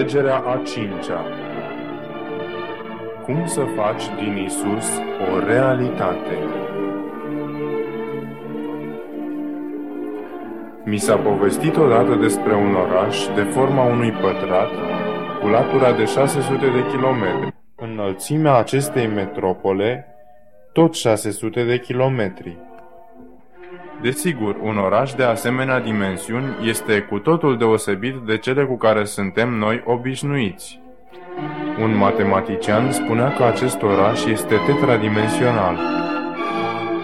Alegerea a cincea Cum să faci din Isus o realitate? Mi s-a povestit odată despre un oraș de forma unui pătrat cu latura de 600 de kilometri. Înălțimea acestei metropole tot 600 de kilometri. Desigur, un oraș de asemenea dimensiuni este cu totul deosebit de cele cu care suntem noi obișnuiți. Un matematician spunea că acest oraș este tetradimensional.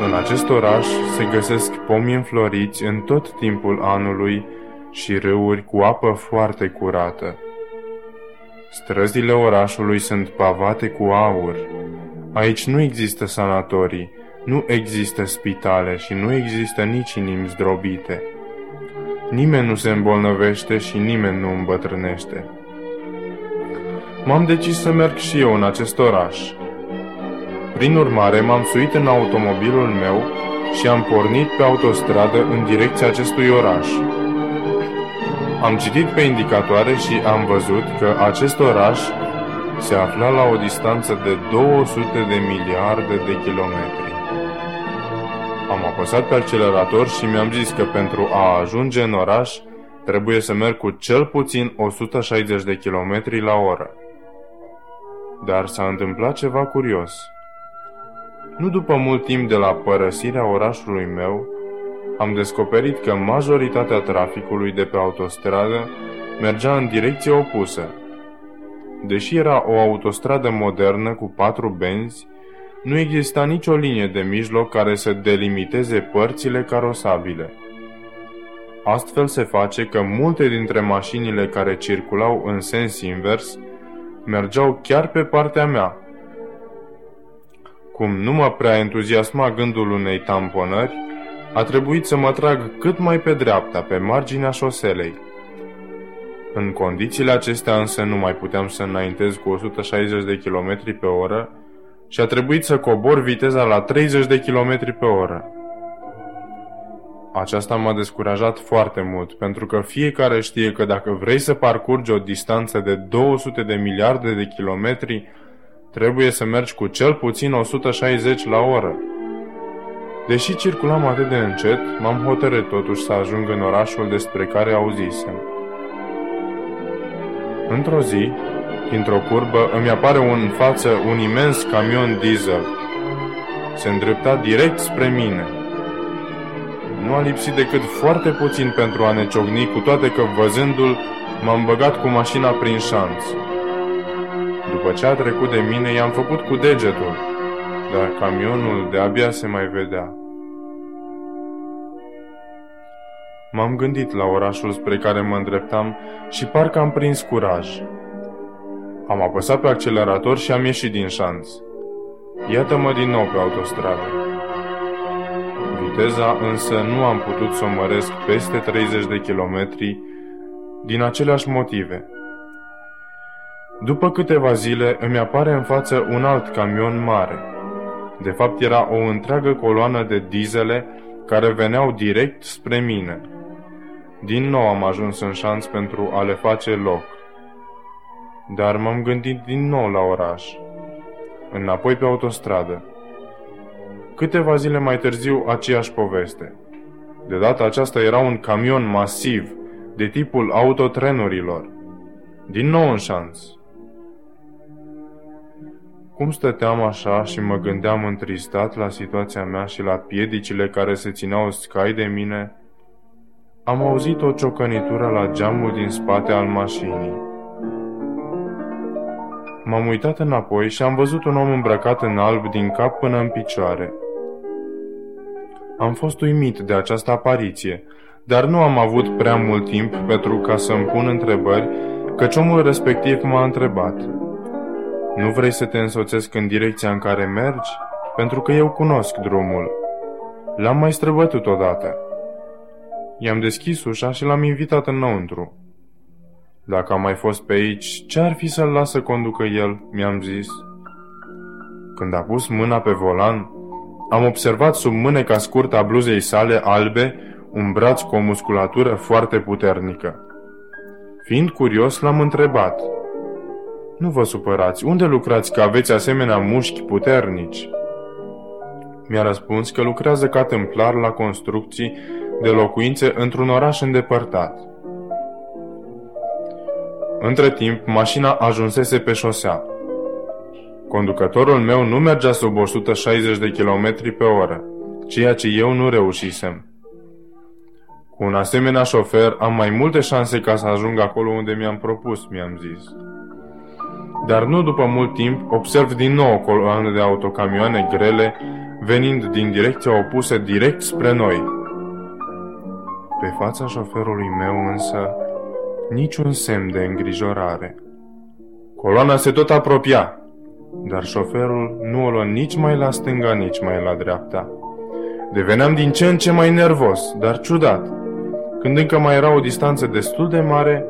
În acest oraș se găsesc pomi înfloriți în tot timpul anului și râuri cu apă foarte curată. Străzile orașului sunt pavate cu aur. Aici nu există sanatorii, nu există spitale și nu există nici inimi zdrobite. Nimeni nu se îmbolnăvește și nimeni nu îmbătrânește. M-am decis să merg și eu în acest oraș. Prin urmare, m-am suit în automobilul meu și am pornit pe autostradă în direcția acestui oraș. Am citit pe indicatoare și am văzut că acest oraș se afla la o distanță de 200 de miliarde de kilometri. Am apăsat pe accelerator și mi-am zis că pentru a ajunge în oraș trebuie să merg cu cel puțin 160 de km la oră. Dar s-a întâmplat ceva curios. Nu după mult timp de la părăsirea orașului meu, am descoperit că majoritatea traficului de pe autostradă mergea în direcție opusă. Deși era o autostradă modernă cu patru benzi, nu exista nicio linie de mijloc care să delimiteze părțile carosabile. Astfel se face că multe dintre mașinile care circulau în sens invers mergeau chiar pe partea mea. Cum nu mă prea entuziasma gândul unei tamponări, a trebuit să mă trag cât mai pe dreapta, pe marginea șoselei. În condițiile acestea însă nu mai puteam să înaintez cu 160 de km pe oră, și a trebuit să cobor viteza la 30 de km pe oră. Aceasta m-a descurajat foarte mult, pentru că fiecare știe că dacă vrei să parcurgi o distanță de 200 de miliarde de kilometri, trebuie să mergi cu cel puțin 160 la oră. Deși circulam atât de încet, m-am hotărât totuși să ajung în orașul despre care auzisem. Într-o zi, dintr-o curbă, îmi apare în față un imens camion diesel. Se îndrepta direct spre mine. Nu a lipsit decât foarte puțin pentru a ne ciocni, cu toate că văzându-l m-am băgat cu mașina prin șanț. După ce a trecut de mine, i-am făcut cu degetul, dar camionul de-abia se mai vedea. M-am gândit la orașul spre care mă îndreptam și parcă am prins curaj. Am apăsat pe accelerator și am ieșit din șanț. Iată-mă din nou pe autostradă. Viteza însă nu am putut să o măresc peste 30 de kilometri din aceleași motive. După câteva zile îmi apare în față un alt camion mare. De fapt era o întreagă coloană de dizele care veneau direct spre mine. Din nou am ajuns în șanț pentru a le face loc. Dar m-am gândit din nou la oraș, înapoi pe autostradă. Câteva zile mai târziu, aceeași poveste. De data aceasta era un camion masiv, de tipul autotrenurilor. Din nou în șanț. Cum stăteam așa și mă gândeam întristat la situația mea și la piedicile care se țineau scai de mine, am auzit o ciocănitură la geamul din spate al mașinii. M-am uitat înapoi și am văzut un om îmbrăcat în alb din cap până în picioare. Am fost uimit de această apariție, dar nu am avut prea mult timp pentru ca să-mi pun întrebări, căci omul respectiv m-a întrebat. Nu vrei să te însoțesc în direcția în care mergi? Pentru că eu cunosc drumul. L-am mai străbătut odată. I-am deschis ușa și l-am invitat înăuntru. Dacă am mai fost pe aici, ce ar fi să-l lasă conducă el, mi-am zis. Când a pus mâna pe volan, am observat sub mâneca scurtă a bluzei sale albe un braț cu o musculatură foarte puternică. Fiind curios, l-am întrebat. Nu vă supărați, unde lucrați că aveți asemenea mușchi puternici? Mi-a răspuns că lucrează ca templar la construcții de locuințe într-un oraș îndepărtat. Între timp, mașina ajunsese pe șosea. Conducătorul meu nu mergea sub 160 de km pe oră, ceea ce eu nu reușisem. Cu un asemenea șofer am mai multe șanse ca să ajung acolo unde mi-am propus, mi-am zis. Dar nu după mult timp observ din nou o coloană de autocamioane grele venind din direcția opusă direct spre noi. Pe fața șoferului meu însă niciun semn de îngrijorare. Coloana se tot apropia, dar șoferul nu o lua nici mai la stânga, nici mai la dreapta. Deveneam din ce în ce mai nervos, dar ciudat. Când încă mai era o distanță destul de mare,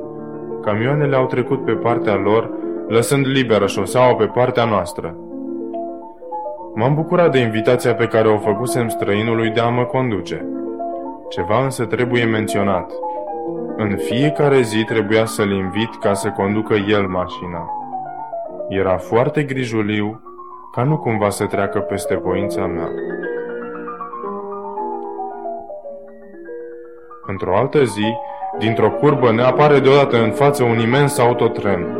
camioanele au trecut pe partea lor, lăsând liberă șoseaua pe partea noastră. M-am bucurat de invitația pe care o făcusem străinului de a mă conduce. Ceva însă trebuie menționat. În fiecare zi trebuia să-l invit ca să conducă el mașina. Era foarte grijuliu ca nu cumva să treacă peste voința mea. Într-o altă zi, dintr-o curbă ne apare deodată în față un imens autotren.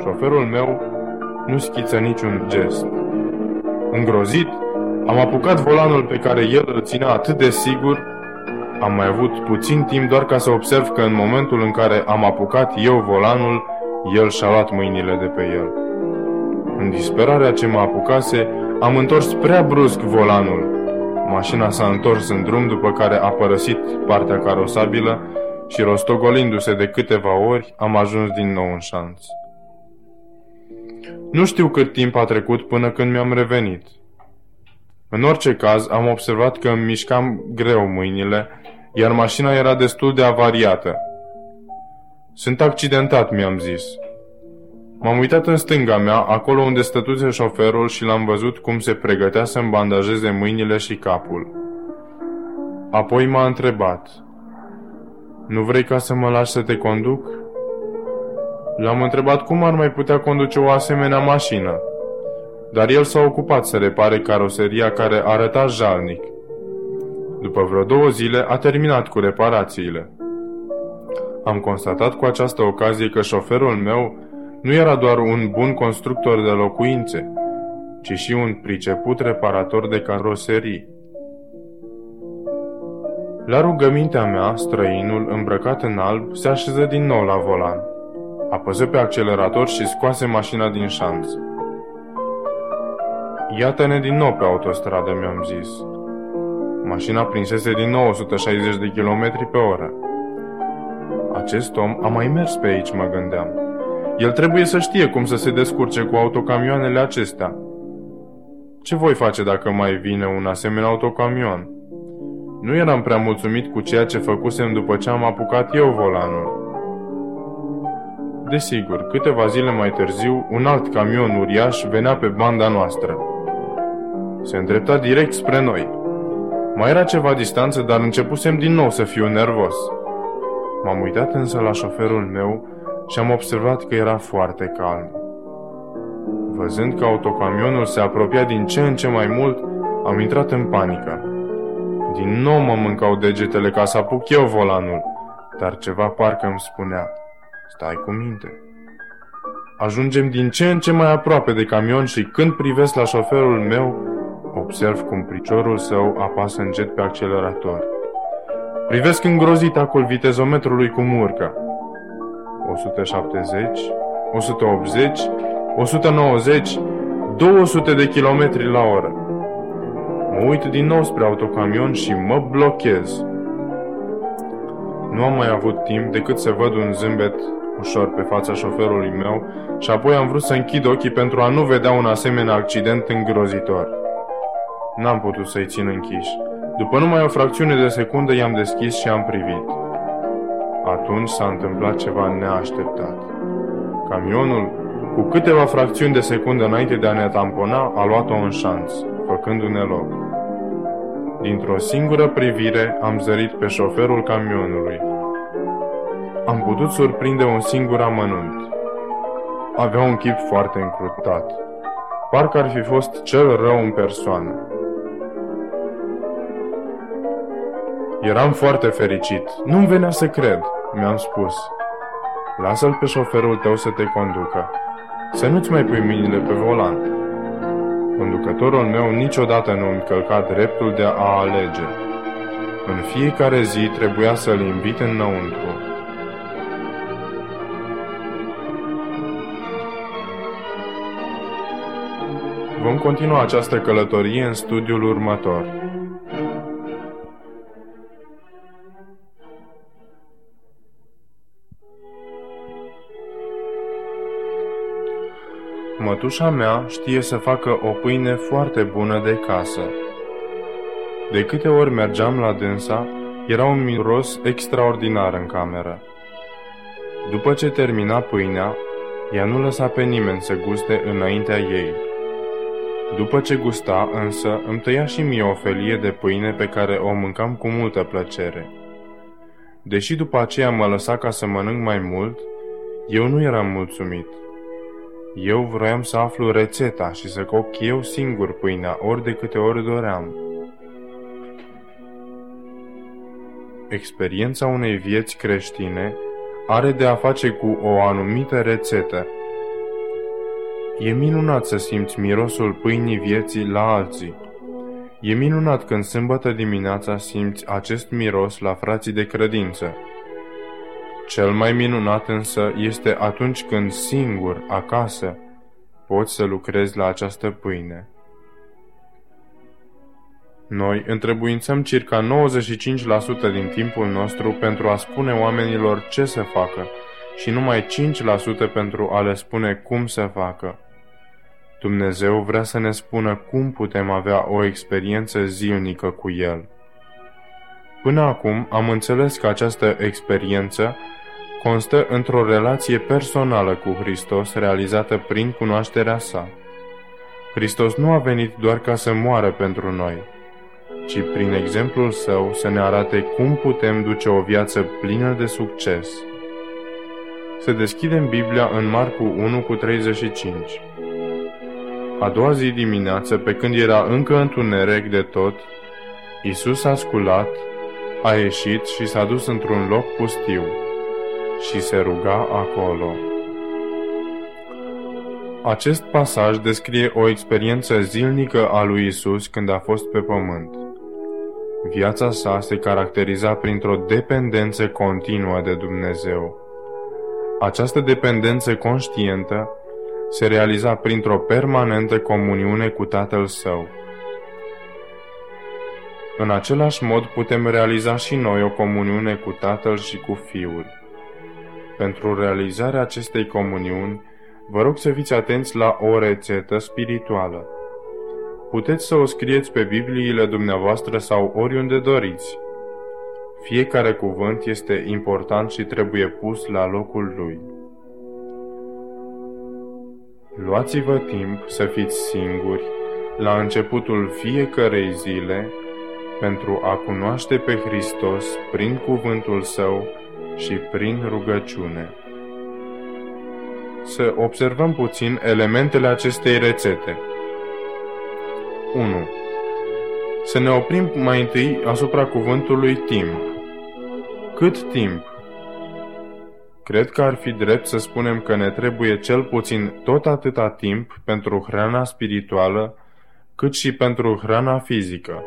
Șoferul meu nu schiță niciun gest. Îngrozit, am apucat volanul pe care el îl ținea atât de sigur am mai avut puțin timp doar ca să observ că în momentul în care am apucat eu volanul, el și-a luat mâinile de pe el. În disperarea ce mă apucase, am întors prea brusc volanul. Mașina s-a întors în drum după care a părăsit partea carosabilă și rostogolindu-se de câteva ori, am ajuns din nou în șanț. Nu știu cât timp a trecut până când mi-am revenit. În orice caz, am observat că îmi mișcam greu mâinile iar mașina era destul de avariată. Sunt accidentat, mi-am zis. M-am uitat în stânga mea, acolo unde stătuse șoferul și l-am văzut cum se pregătea să-mi bandajeze mâinile și capul. Apoi m-a întrebat. Nu vrei ca să mă lași să te conduc? L-am întrebat cum ar mai putea conduce o asemenea mașină. Dar el s-a ocupat să repare caroseria care arăta jalnic. După vreo două zile a terminat cu reparațiile. Am constatat cu această ocazie că șoferul meu nu era doar un bun constructor de locuințe, ci și un priceput reparator de caroserii. La rugămintea mea, străinul, îmbrăcat în alb, se așeză din nou la volan. Apăsă pe accelerator și scoase mașina din șanț. Iată-ne din nou pe autostradă, mi-am zis. Mașina prinsese din nou 160 de km pe oră. Acest om a mai mers pe aici, mă gândeam. El trebuie să știe cum să se descurce cu autocamioanele acestea. Ce voi face dacă mai vine un asemenea autocamion? Nu eram prea mulțumit cu ceea ce făcusem după ce am apucat eu volanul. Desigur, câteva zile mai târziu, un alt camion uriaș venea pe banda noastră. Se îndrepta direct spre noi. Mai era ceva distanță, dar începusem din nou să fiu nervos. M-am uitat însă la șoferul meu și am observat că era foarte calm. Văzând că autocamionul se apropia din ce în ce mai mult, am intrat în panică. Din nou mă mâncau degetele ca să apuc eu volanul, dar ceva parcă îmi spunea, stai cu minte. Ajungem din ce în ce mai aproape de camion și când privesc la șoferul meu, Observ cum priciorul său apasă încet pe accelerator. Privesc îngrozit acul vitezometrului cum urcă. 170, 180, 190, 200 de kilometri la oră. Mă uit din nou spre autocamion și mă blochez. Nu am mai avut timp decât să văd un zâmbet ușor pe fața șoferului meu și apoi am vrut să închid ochii pentru a nu vedea un asemenea accident îngrozitor. N-am putut să-i țin închiși. După numai o fracțiune de secundă i-am deschis și am privit. Atunci s-a întâmplat ceva neașteptat. Camionul, cu câteva fracțiuni de secundă înainte de a ne tampona, a luat-o în șanț, făcându-ne loc. Dintr-o singură privire am zărit pe șoferul camionului. am putut surprinde un singur amănunt. Avea un chip foarte încrutat. Parcă ar fi fost cel rău în persoană. Eram foarte fericit. Nu-mi venea să cred, mi-am spus. Lasă-l pe șoferul tău să te conducă. Să nu-ți mai pui mâinile pe volan. Conducătorul meu niciodată nu îmi călca dreptul de a alege. În fiecare zi trebuia să-l invit înăuntru. Vom continua această călătorie în studiul următor. Mătușa mea știe să facă o pâine foarte bună de casă. De câte ori mergeam la dânsa, era un miros extraordinar în cameră. După ce termina pâinea, ea nu lăsa pe nimeni să guste înaintea ei. După ce gusta, însă, îmi tăia și mie o felie de pâine pe care o mâncam cu multă plăcere. Deși după aceea mă lăsa ca să mănânc mai mult, eu nu eram mulțumit – eu vroiam să aflu rețeta și să coc eu singur pâinea ori de câte ori doream. Experiența unei vieți creștine are de a face cu o anumită rețetă. E minunat să simți mirosul pâinii vieții la alții. E minunat când sâmbătă dimineața simți acest miros la frații de credință. Cel mai minunat însă este atunci când singur, acasă, poți să lucrezi la această pâine. Noi întrebuințăm circa 95% din timpul nostru pentru a spune oamenilor ce să facă și numai 5% pentru a le spune cum să facă. Dumnezeu vrea să ne spună cum putem avea o experiență zilnică cu El. Până acum am înțeles că această experiență constă într-o relație personală cu Hristos realizată prin cunoașterea sa. Hristos nu a venit doar ca să moară pentru noi, ci prin exemplul său să ne arate cum putem duce o viață plină de succes. Să deschidem Biblia în Marcu 1 cu 35. A doua zi dimineață, pe când era încă întuneric de tot, Isus a sculat, a ieșit și s-a dus într-un loc pustiu și se ruga acolo. Acest pasaj descrie o experiență zilnică a lui Isus când a fost pe pământ. Viața sa se caracteriza printr-o dependență continuă de Dumnezeu. Această dependență conștientă se realiza printr-o permanentă comuniune cu Tatăl Său. În același mod putem realiza și noi o comuniune cu Tatăl și cu Fiul. Pentru realizarea acestei comuniuni, vă rog să fiți atenți la o rețetă spirituală. Puteți să o scrieți pe Bibliile dumneavoastră sau oriunde doriți. Fiecare cuvânt este important și trebuie pus la locul lui. Luați-vă timp să fiți singuri la începutul fiecărei zile pentru a cunoaște pe Hristos prin cuvântul Său și prin rugăciune. Să observăm puțin elementele acestei rețete. 1. Să ne oprim mai întâi asupra cuvântului timp. Cât timp? Cred că ar fi drept să spunem că ne trebuie cel puțin tot atâta timp pentru hrana spirituală, cât și pentru hrana fizică.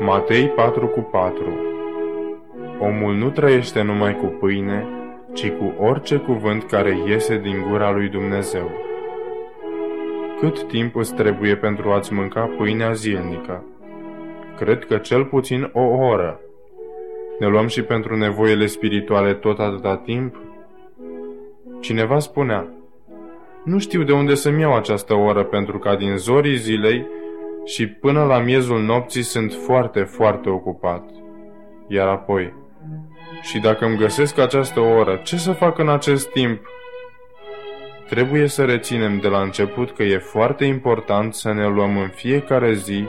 Matei 4 cu 4 Omul nu trăiește numai cu pâine, ci cu orice cuvânt care iese din gura lui Dumnezeu. Cât timp îți trebuie pentru a-ți mânca pâinea zilnică? Cred că cel puțin o oră. Ne luăm și pentru nevoile spirituale tot atâta timp? Cineva spunea, nu știu de unde să-mi iau această oră pentru ca din zorii zilei și până la miezul nopții sunt foarte, foarte ocupat. Iar apoi, și dacă îmi găsesc această oră, ce să fac în acest timp? Trebuie să reținem de la început că e foarte important să ne luăm în fiecare zi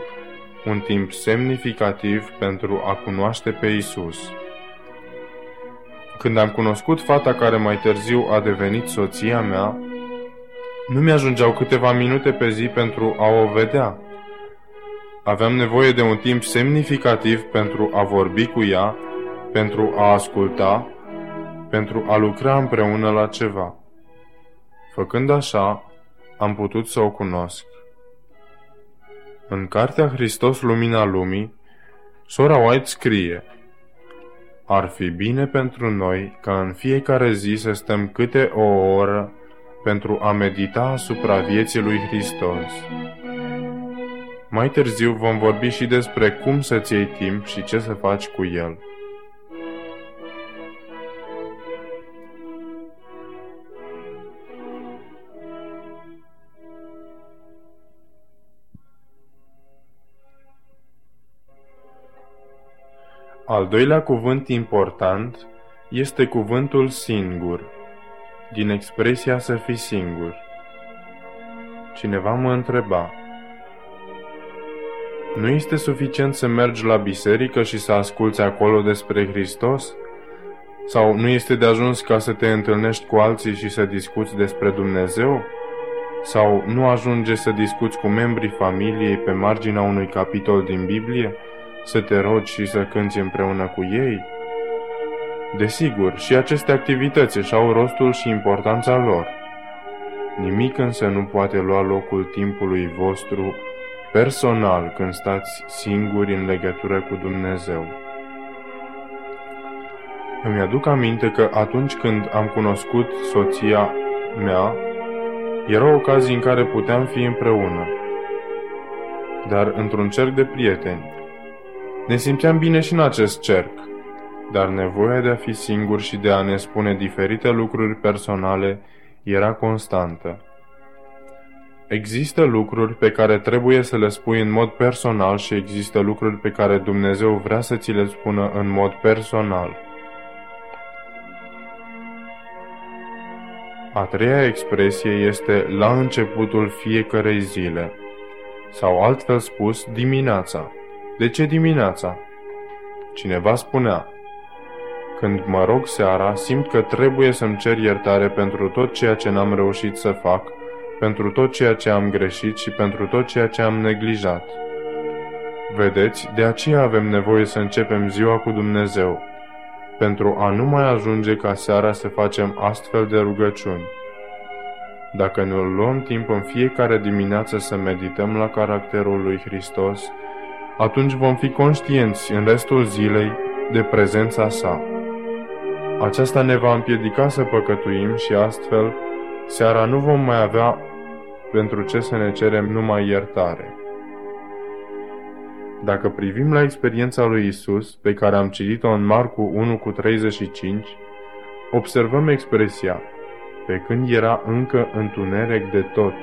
un timp semnificativ pentru a cunoaște pe Isus. Când am cunoscut fata care mai târziu a devenit soția mea, nu mi-ajungeau câteva minute pe zi pentru a o vedea. Aveam nevoie de un timp semnificativ pentru a vorbi cu ea, pentru a asculta, pentru a lucra împreună la ceva. Făcând așa, am putut să o cunosc. În cartea Hristos Lumina Lumii, sora White scrie Ar fi bine pentru noi ca în fiecare zi să stăm câte o oră pentru a medita asupra vieții lui Hristos. Mai târziu vom vorbi și despre cum să-ți iei timp și ce să faci cu el. Al doilea cuvânt important este cuvântul singur, din expresia să fii singur. Cineva mă întreba, nu este suficient să mergi la biserică și să asculți acolo despre Hristos? Sau nu este de ajuns ca să te întâlnești cu alții și să discuți despre Dumnezeu? Sau nu ajunge să discuți cu membrii familiei pe marginea unui capitol din Biblie? Să te rogi și să cânți împreună cu ei? Desigur, și aceste activități își au rostul și importanța lor. Nimic însă nu poate lua locul timpului vostru personal când stați singuri în legătură cu Dumnezeu. Îmi aduc aminte că atunci când am cunoscut soția mea, era o ocazie în care puteam fi împreună, dar într-un cerc de prieteni. Ne simțeam bine și în acest cerc, dar nevoia de a fi singur și de a ne spune diferite lucruri personale era constantă. Există lucruri pe care trebuie să le spui în mod personal și există lucruri pe care Dumnezeu vrea să ți le spună în mod personal. A treia expresie este la începutul fiecarei zile, sau altfel spus dimineața. De ce dimineața? Cineva spunea, când mă rog seara, simt că trebuie să-mi cer iertare pentru tot ceea ce n-am reușit să fac, pentru tot ceea ce am greșit și pentru tot ceea ce am neglijat. Vedeți, de aceea avem nevoie să începem ziua cu Dumnezeu, pentru a nu mai ajunge ca seara să facem astfel de rugăciuni. Dacă ne luăm timp în fiecare dimineață să medităm la caracterul lui Hristos, atunci vom fi conștienți în restul zilei de prezența sa. Aceasta ne va împiedica să păcătuim și astfel seara nu vom mai avea pentru ce să ne cerem numai iertare. Dacă privim la experiența lui Isus, pe care am citit-o în Marcu 1 cu 35, observăm expresia, pe când era încă întuneric de tot.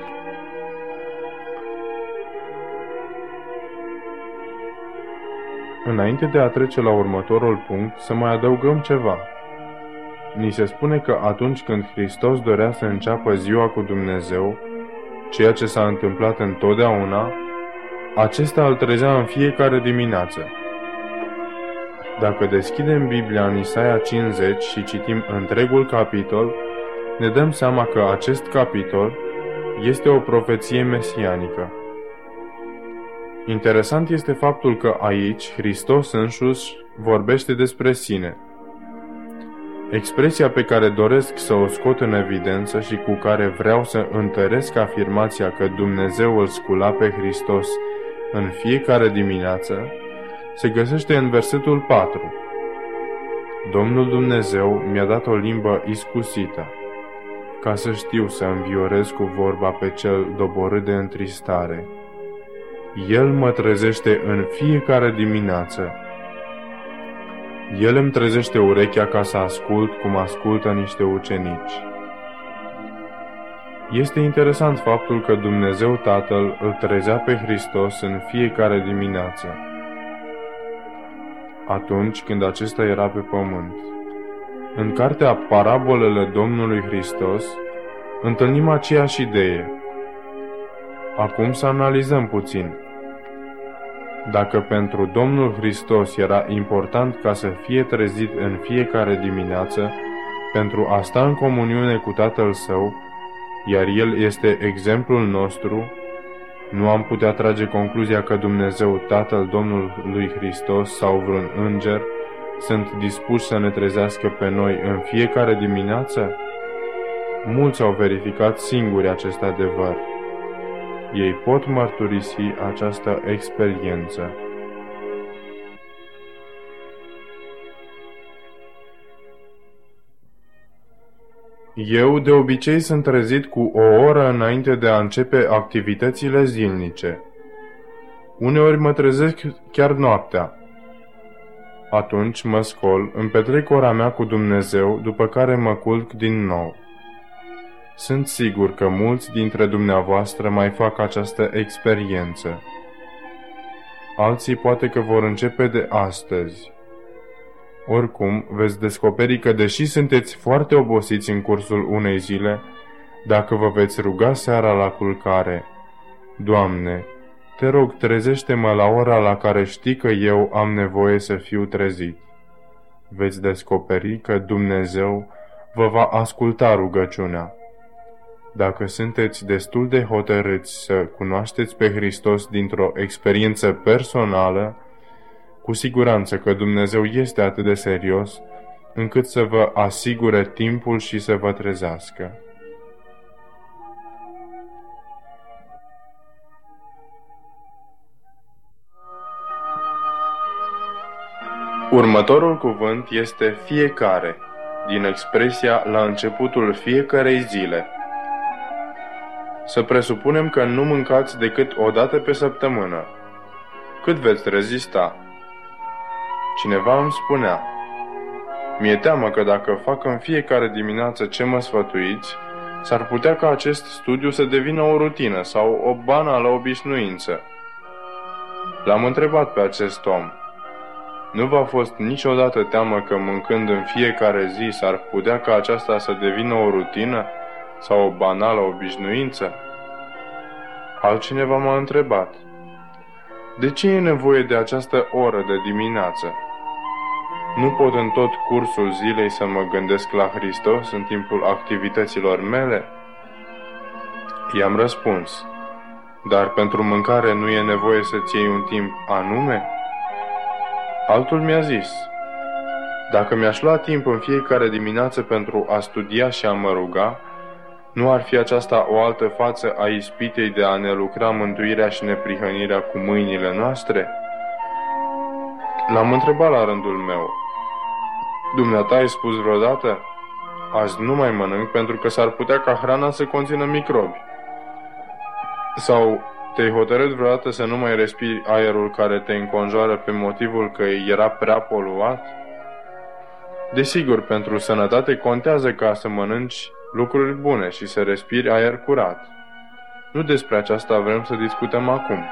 Înainte de a trece la următorul punct, să mai adăugăm ceva – Ni se spune că atunci când Hristos dorea să înceapă ziua cu Dumnezeu, ceea ce s-a întâmplat întotdeauna, acesta îl trezea în fiecare dimineață. Dacă deschidem Biblia în Isaia 50 și citim întregul capitol, ne dăm seama că acest capitol este o profeție mesianică. Interesant este faptul că aici Hristos însuși vorbește despre sine – Expresia pe care doresc să o scot în evidență și cu care vreau să întăresc afirmația că Dumnezeu îl scula pe Hristos în fiecare dimineață, se găsește în versetul 4. Domnul Dumnezeu mi-a dat o limbă iscusită, ca să știu să înviorez cu vorba pe cel doborât de întristare. El mă trezește în fiecare dimineață el îmi trezește urechea ca să ascult cum ascultă niște ucenici. Este interesant faptul că Dumnezeu Tatăl îl trezea pe Hristos în fiecare dimineață, atunci când acesta era pe pământ. În cartea Parabolele Domnului Hristos întâlnim aceeași idee. Acum să analizăm puțin. Dacă pentru Domnul Hristos era important ca să fie trezit în fiecare dimineață pentru a sta în comuniune cu Tatăl Său, iar El este exemplul nostru, nu am putea trage concluzia că Dumnezeu, Tatăl Domnului Hristos sau vreun înger sunt dispuși să ne trezească pe noi în fiecare dimineață? Mulți au verificat singuri acest adevăr. Ei pot mărturisi această experiență. Eu de obicei sunt trezit cu o oră înainte de a începe activitățile zilnice. Uneori mă trezesc chiar noaptea. Atunci mă scol, îmi petrec ora mea cu Dumnezeu, după care mă culc din nou. Sunt sigur că mulți dintre dumneavoastră mai fac această experiență. Alții poate că vor începe de astăzi. Oricum, veți descoperi că deși sunteți foarte obosiți în cursul unei zile, dacă vă veți ruga seara la culcare, Doamne, te rog, trezește-mă la ora la care știi că eu am nevoie să fiu trezit. Veți descoperi că Dumnezeu vă va asculta rugăciunea. Dacă sunteți destul de hotărâți să cunoașteți pe Hristos dintr-o experiență personală, cu siguranță că Dumnezeu este atât de serios încât să vă asigure timpul și să vă trezească. Următorul cuvânt este fiecare, din expresia la începutul fiecarei zile. Să presupunem că nu mâncați decât o dată pe săptămână. Cât veți rezista? Cineva îmi spunea, mi-e teamă că dacă fac în fiecare dimineață ce mă sfătuiți, s-ar putea ca acest studiu să devină o rutină sau o banală obișnuință. L-am întrebat pe acest om. Nu v-a fost niciodată teamă că mâncând în fiecare zi s-ar putea ca aceasta să devină o rutină sau o banală obișnuință? Altcineva m-a întrebat. De ce e nevoie de această oră de dimineață? Nu pot în tot cursul zilei să mă gândesc la Hristos în timpul activităților mele? I-am răspuns, dar pentru mâncare nu e nevoie să-ți iei un timp anume? Altul mi-a zis, dacă mi-aș lua timp în fiecare dimineață pentru a studia și a mă ruga, nu ar fi aceasta o altă față a ispitei de a ne lucra mântuirea și neprihănirea cu mâinile noastre? L-am întrebat la rândul meu. Dumneata ai spus vreodată? Azi nu mai mănânc pentru că s-ar putea ca hrana să conțină microbi. Sau te-ai hotărât vreodată să nu mai respiri aerul care te înconjoară pe motivul că era prea poluat? Desigur, pentru sănătate contează ca să mănânci lucruri bune și să respiri aer curat. Nu despre aceasta vrem să discutăm acum.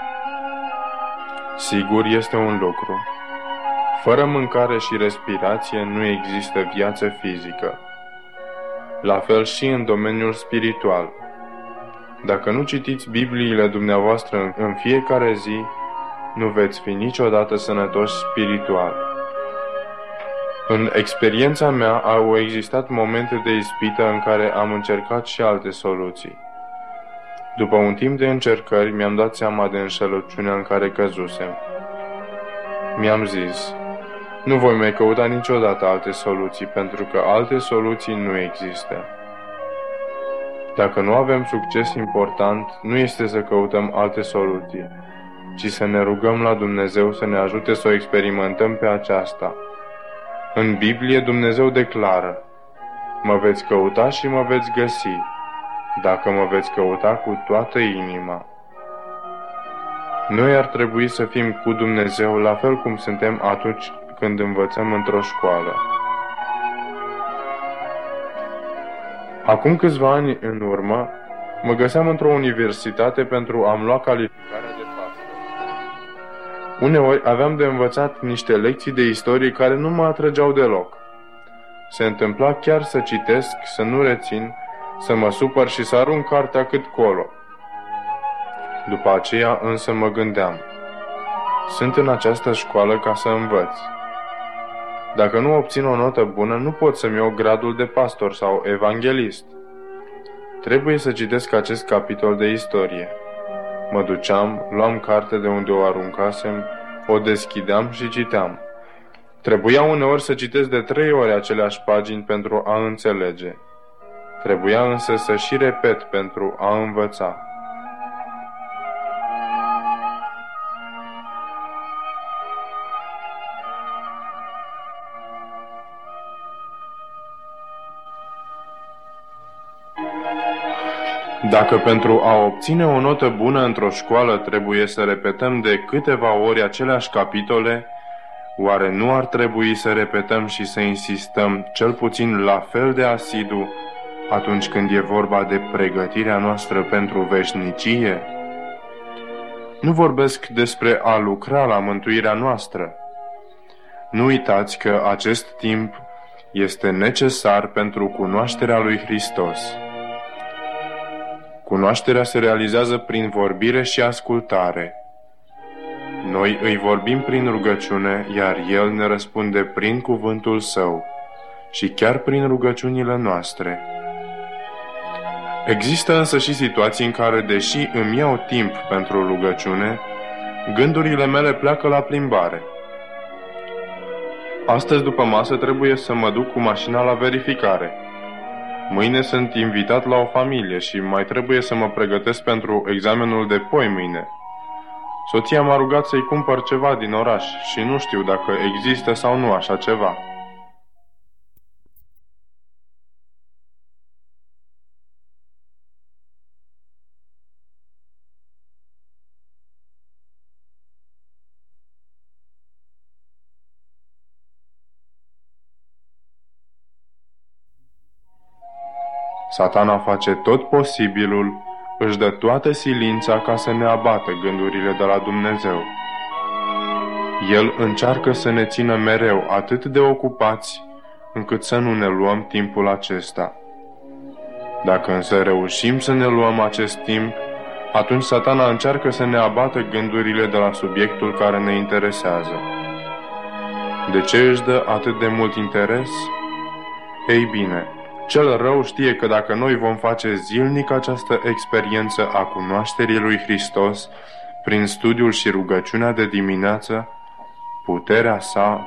Sigur este un lucru. Fără mâncare și respirație nu există viață fizică. La fel și în domeniul spiritual. Dacă nu citiți Bibliile dumneavoastră în fiecare zi, nu veți fi niciodată sănătoși spiritual. În experiența mea au existat momente de ispită în care am încercat și alte soluții. După un timp de încercări, mi-am dat seama de înșelăciunea în care căzusem. Mi-am zis, nu voi mai căuta niciodată alte soluții, pentru că alte soluții nu există. Dacă nu avem succes important, nu este să căutăm alte soluții, ci să ne rugăm la Dumnezeu să ne ajute să o experimentăm pe aceasta. În Biblie Dumnezeu declară, Mă veți căuta și mă veți găsi, dacă mă veți căuta cu toată inima. Noi ar trebui să fim cu Dumnezeu la fel cum suntem atunci când învățăm într-o școală. Acum câțiva ani în urmă, mă găseam într-o universitate pentru a-mi lua calificarea de pastor. Uneori aveam de învățat niște lecții de istorie care nu mă atrăgeau deloc. Se întâmpla chiar să citesc, să nu rețin, să mă supăr și să arunc cartea cât colo. După aceea însă mă gândeam, Sunt în această școală ca să învăț. Dacă nu obțin o notă bună, nu pot să-mi iau gradul de pastor sau evanghelist. Trebuie să citesc acest capitol de istorie. Mă duceam, luam carte de unde o aruncasem, o deschideam și citeam. Trebuia uneori să citesc de trei ori aceleași pagini pentru a înțelege. Trebuia însă să și repet pentru a învăța. Dacă pentru a obține o notă bună într-o școală trebuie să repetăm de câteva ori aceleași capitole, oare nu ar trebui să repetăm și să insistăm cel puțin la fel de asidu atunci când e vorba de pregătirea noastră pentru veșnicie? Nu vorbesc despre a lucra la mântuirea noastră. Nu uitați că acest timp este necesar pentru cunoașterea lui Hristos. Cunoașterea se realizează prin vorbire și ascultare. Noi îi vorbim prin rugăciune, iar El ne răspunde prin cuvântul Său și chiar prin rugăciunile noastre. Există însă și situații în care, deși îmi iau timp pentru rugăciune, gândurile mele pleacă la plimbare. Astăzi după masă trebuie să mă duc cu mașina la verificare – Mâine sunt invitat la o familie și mai trebuie să mă pregătesc pentru examenul de poi mâine. Soția m-a rugat să-i cumpăr ceva din oraș și nu știu dacă există sau nu așa ceva. Satana face tot posibilul, își dă toată silința ca să ne abată gândurile de la Dumnezeu. El încearcă să ne țină mereu atât de ocupați, încât să nu ne luăm timpul acesta. Dacă însă reușim să ne luăm acest timp, atunci satana încearcă să ne abată gândurile de la subiectul care ne interesează. De ce își dă atât de mult interes? Ei bine, cel rău știe că dacă noi vom face zilnic această experiență a cunoașterii lui Hristos, prin studiul și rugăciunea de dimineață, puterea sa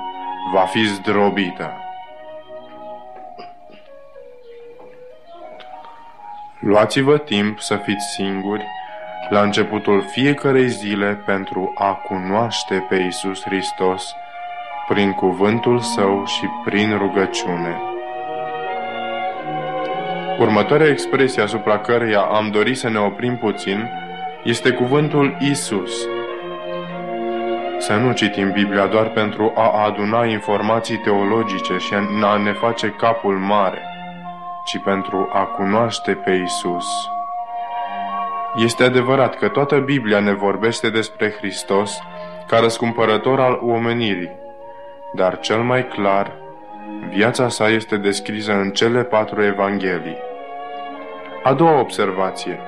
va fi zdrobită. Luați-vă timp să fiți singuri la începutul fiecarei zile pentru a cunoaște pe Isus Hristos prin cuvântul Său și prin rugăciune. Următoarea expresie asupra căreia am dorit să ne oprim puțin este cuvântul Isus. Să nu citim Biblia doar pentru a aduna informații teologice și a ne face capul mare, ci pentru a cunoaște pe Isus. Este adevărat că toată Biblia ne vorbește despre Hristos ca răscumpărător al omenirii, dar cel mai clar, viața sa este descrisă în cele patru evanghelii. A doua observație.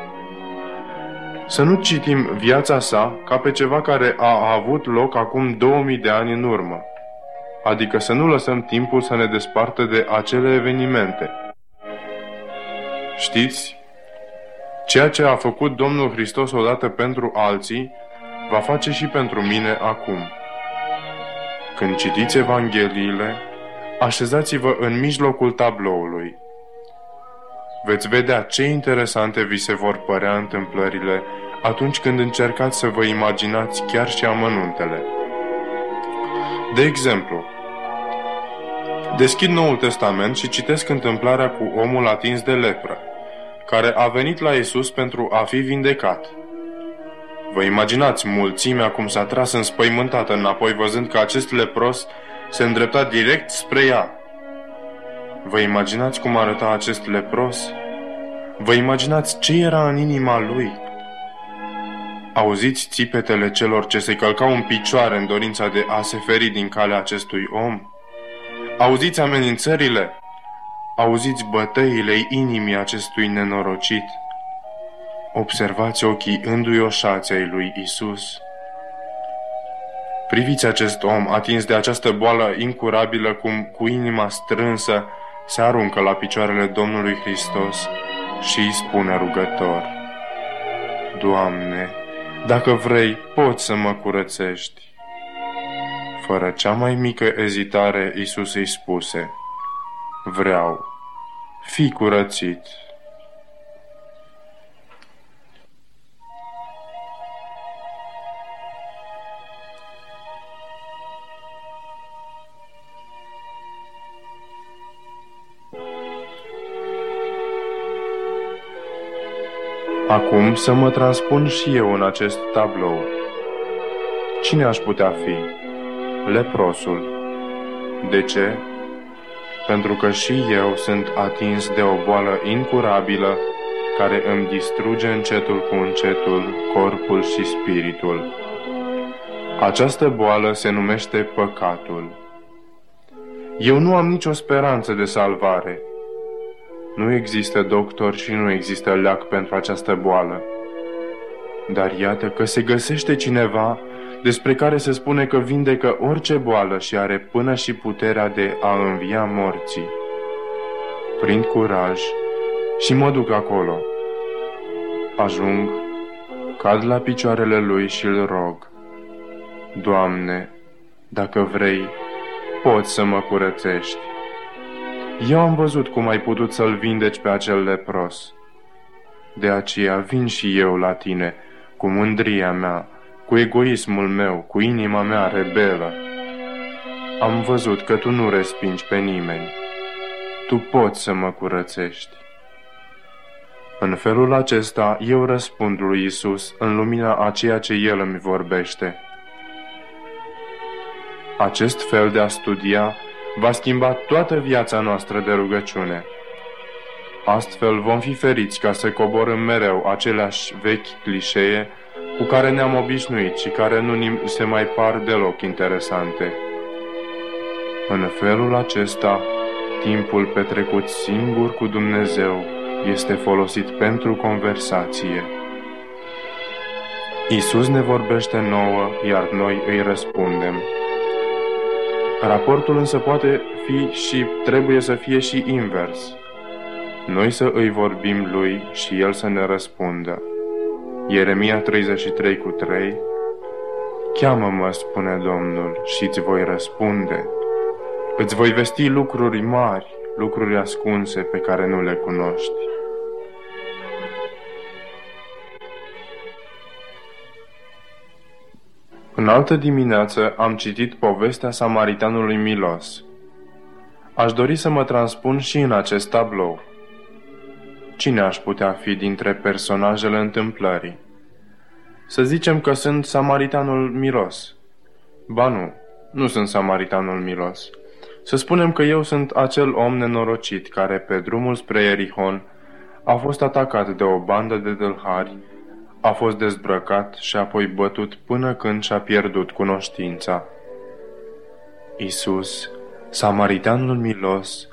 Să nu citim viața sa ca pe ceva care a avut loc acum 2000 de ani în urmă. Adică să nu lăsăm timpul să ne despartă de acele evenimente. Știți, ceea ce a făcut Domnul Hristos odată pentru alții, va face și pentru mine acum. Când citiți Evangheliile, așezați-vă în mijlocul tabloului veți vedea ce interesante vi se vor părea întâmplările atunci când încercați să vă imaginați chiar și amănuntele. De exemplu, deschid Noul Testament și citesc întâmplarea cu omul atins de lepră, care a venit la Isus pentru a fi vindecat. Vă imaginați mulțimea cum s-a tras înspăimântată înapoi văzând că acest lepros se îndrepta direct spre ea, Vă imaginați cum arăta acest lepros? Vă imaginați ce era în inima lui? Auziți țipetele celor ce se călcau în picioare în dorința de a se feri din calea acestui om? Auziți amenințările? Auziți bătăile inimii acestui nenorocit? Observați ochii înduioșați ai lui Isus. Priviți acest om atins de această boală incurabilă cum cu inima strânsă se aruncă la picioarele Domnului Hristos și îi spune rugător, Doamne, dacă vrei, poți să mă curățești. Fără cea mai mică ezitare, Isus îi spuse, Vreau, fi curățit. Acum să mă transpun și eu în acest tablou. Cine aș putea fi? Leprosul. De ce? Pentru că și eu sunt atins de o boală incurabilă care îmi distruge încetul cu încetul corpul și spiritul. Această boală se numește păcatul. Eu nu am nicio speranță de salvare – nu există doctor și nu există leac pentru această boală. Dar iată că se găsește cineva despre care se spune că vindecă orice boală și are până și puterea de a învia morții. Prind curaj și mă duc acolo. Ajung, cad la picioarele lui și îl rog. Doamne, dacă vrei, poți să mă curățești. Eu am văzut cum ai putut să-l vindeci pe acel lepros. De aceea vin și eu la tine, cu mândria mea, cu egoismul meu, cu inima mea rebelă. Am văzut că tu nu respingi pe nimeni. Tu poți să mă curățești. În felul acesta, eu răspund lui Isus în lumina a ceea ce El îmi vorbește. Acest fel de a studia va schimba toată viața noastră de rugăciune. Astfel vom fi feriți ca să coborâm mereu aceleași vechi clișee cu care ne-am obișnuit și care nu ni se mai par deloc interesante. În felul acesta, timpul petrecut singur cu Dumnezeu este folosit pentru conversație. Isus ne vorbește nouă, iar noi îi răspundem. Raportul însă poate fi și trebuie să fie și invers. Noi să îi vorbim lui și el să ne răspundă. Ieremia 33 cu 3 Cheamă-mă, spune Domnul, și îți voi răspunde. Îți voi vesti lucruri mari, lucruri ascunse pe care nu le cunoști. În altă dimineață am citit povestea Samaritanului Milos. Aș dori să mă transpun și în acest tablou. Cine aș putea fi dintre personajele întâmplării? Să zicem că sunt Samaritanul Milos. Ba nu, nu sunt Samaritanul Milos. Să spunem că eu sunt acel om nenorocit care pe drumul spre Erihon a fost atacat de o bandă de dălhari a fost dezbrăcat și apoi bătut până când și-a pierdut cunoștința. Isus, samaritanul milos,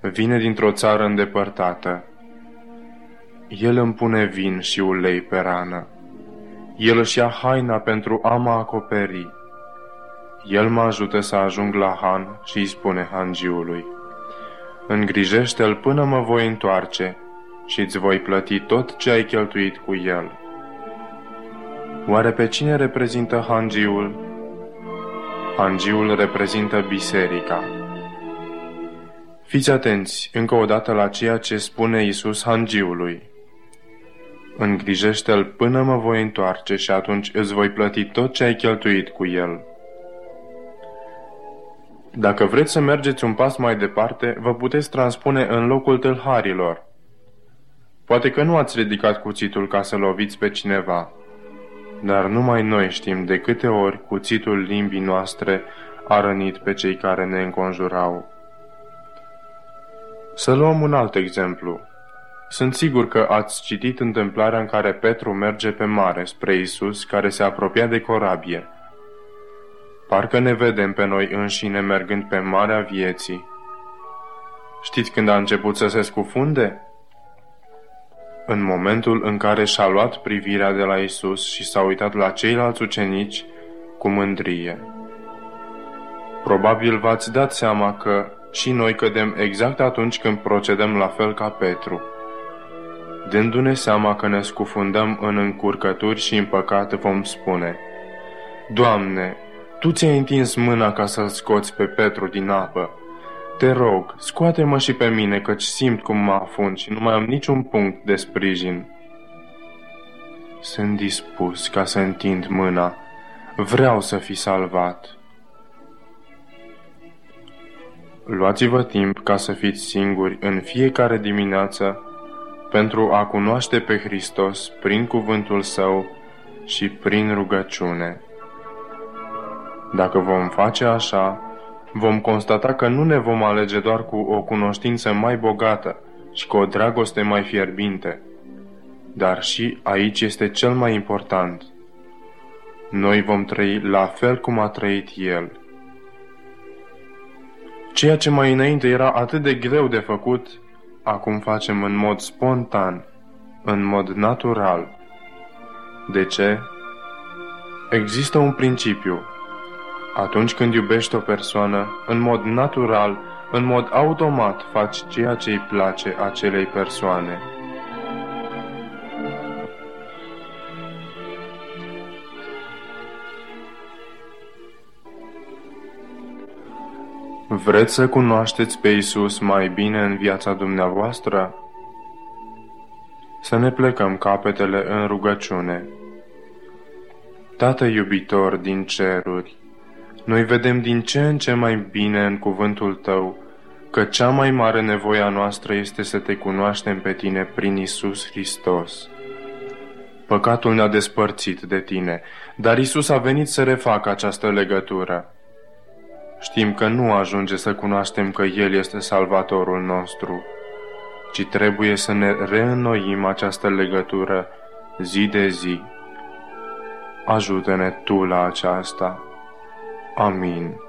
vine dintr-o țară îndepărtată. El îmi pune vin și ulei pe rană. El își ia haina pentru a mă acoperi. El mă ajută să ajung la Han și îi spune hangiului, Îngrijește-l până mă voi întoarce și îți voi plăti tot ce ai cheltuit cu el. Oare pe cine reprezintă hangiul? Hangiul reprezintă biserica. Fiți atenți încă o dată la ceea ce spune Isus hangiului. Îngrijește-l până mă voi întoarce și atunci îți voi plăti tot ce ai cheltuit cu el. Dacă vreți să mergeți un pas mai departe, vă puteți transpune în locul tâlharilor. Poate că nu ați ridicat cuțitul ca să loviți pe cineva, dar numai noi știm de câte ori cuțitul limbii noastre a rănit pe cei care ne înconjurau. Să luăm un alt exemplu. Sunt sigur că ați citit întâmplarea în care Petru merge pe mare spre Isus, care se apropia de corabie. Parcă ne vedem pe noi înșine mergând pe marea vieții. Știți când a început să se scufunde? În momentul în care și-a luat privirea de la Isus și s-a uitat la ceilalți ucenici, cu mândrie. Probabil v-ați dat seama că și noi cădem exact atunci când procedăm la fel ca Petru. Dându-ne seama că ne scufundăm în încurcături și în păcat, vom spune, Doamne, Tu ți-ai întins mâna ca să-l scoți pe Petru din apă. Te rog, scoate-mă și pe mine, căci simt cum mă afund și nu mai am niciun punct de sprijin. Sunt dispus ca să întind mâna. Vreau să fi salvat. Luați-vă timp ca să fiți singuri în fiecare dimineață pentru a cunoaște pe Hristos prin cuvântul Său și prin rugăciune. Dacă vom face așa, vom constata că nu ne vom alege doar cu o cunoștință mai bogată și cu o dragoste mai fierbinte, dar și aici este cel mai important. Noi vom trăi la fel cum a trăit El. Ceea ce mai înainte era atât de greu de făcut, acum facem în mod spontan, în mod natural. De ce? Există un principiu. Atunci când iubești o persoană, în mod natural, în mod automat faci ceea ce îi place acelei persoane. Vreți să cunoașteți pe Isus mai bine în viața dumneavoastră? Să ne plecăm capetele în rugăciune. Tată iubitor din ceruri, noi vedem din ce în ce mai bine în cuvântul Tău că cea mai mare nevoie a noastră este să Te cunoaștem pe Tine prin Isus Hristos. Păcatul ne-a despărțit de Tine, dar Isus a venit să refacă această legătură. Știm că nu ajunge să cunoaștem că El este Salvatorul nostru, ci trebuie să ne reînnoim această legătură zi de zi. Ajută-ne Tu la aceasta. Amin.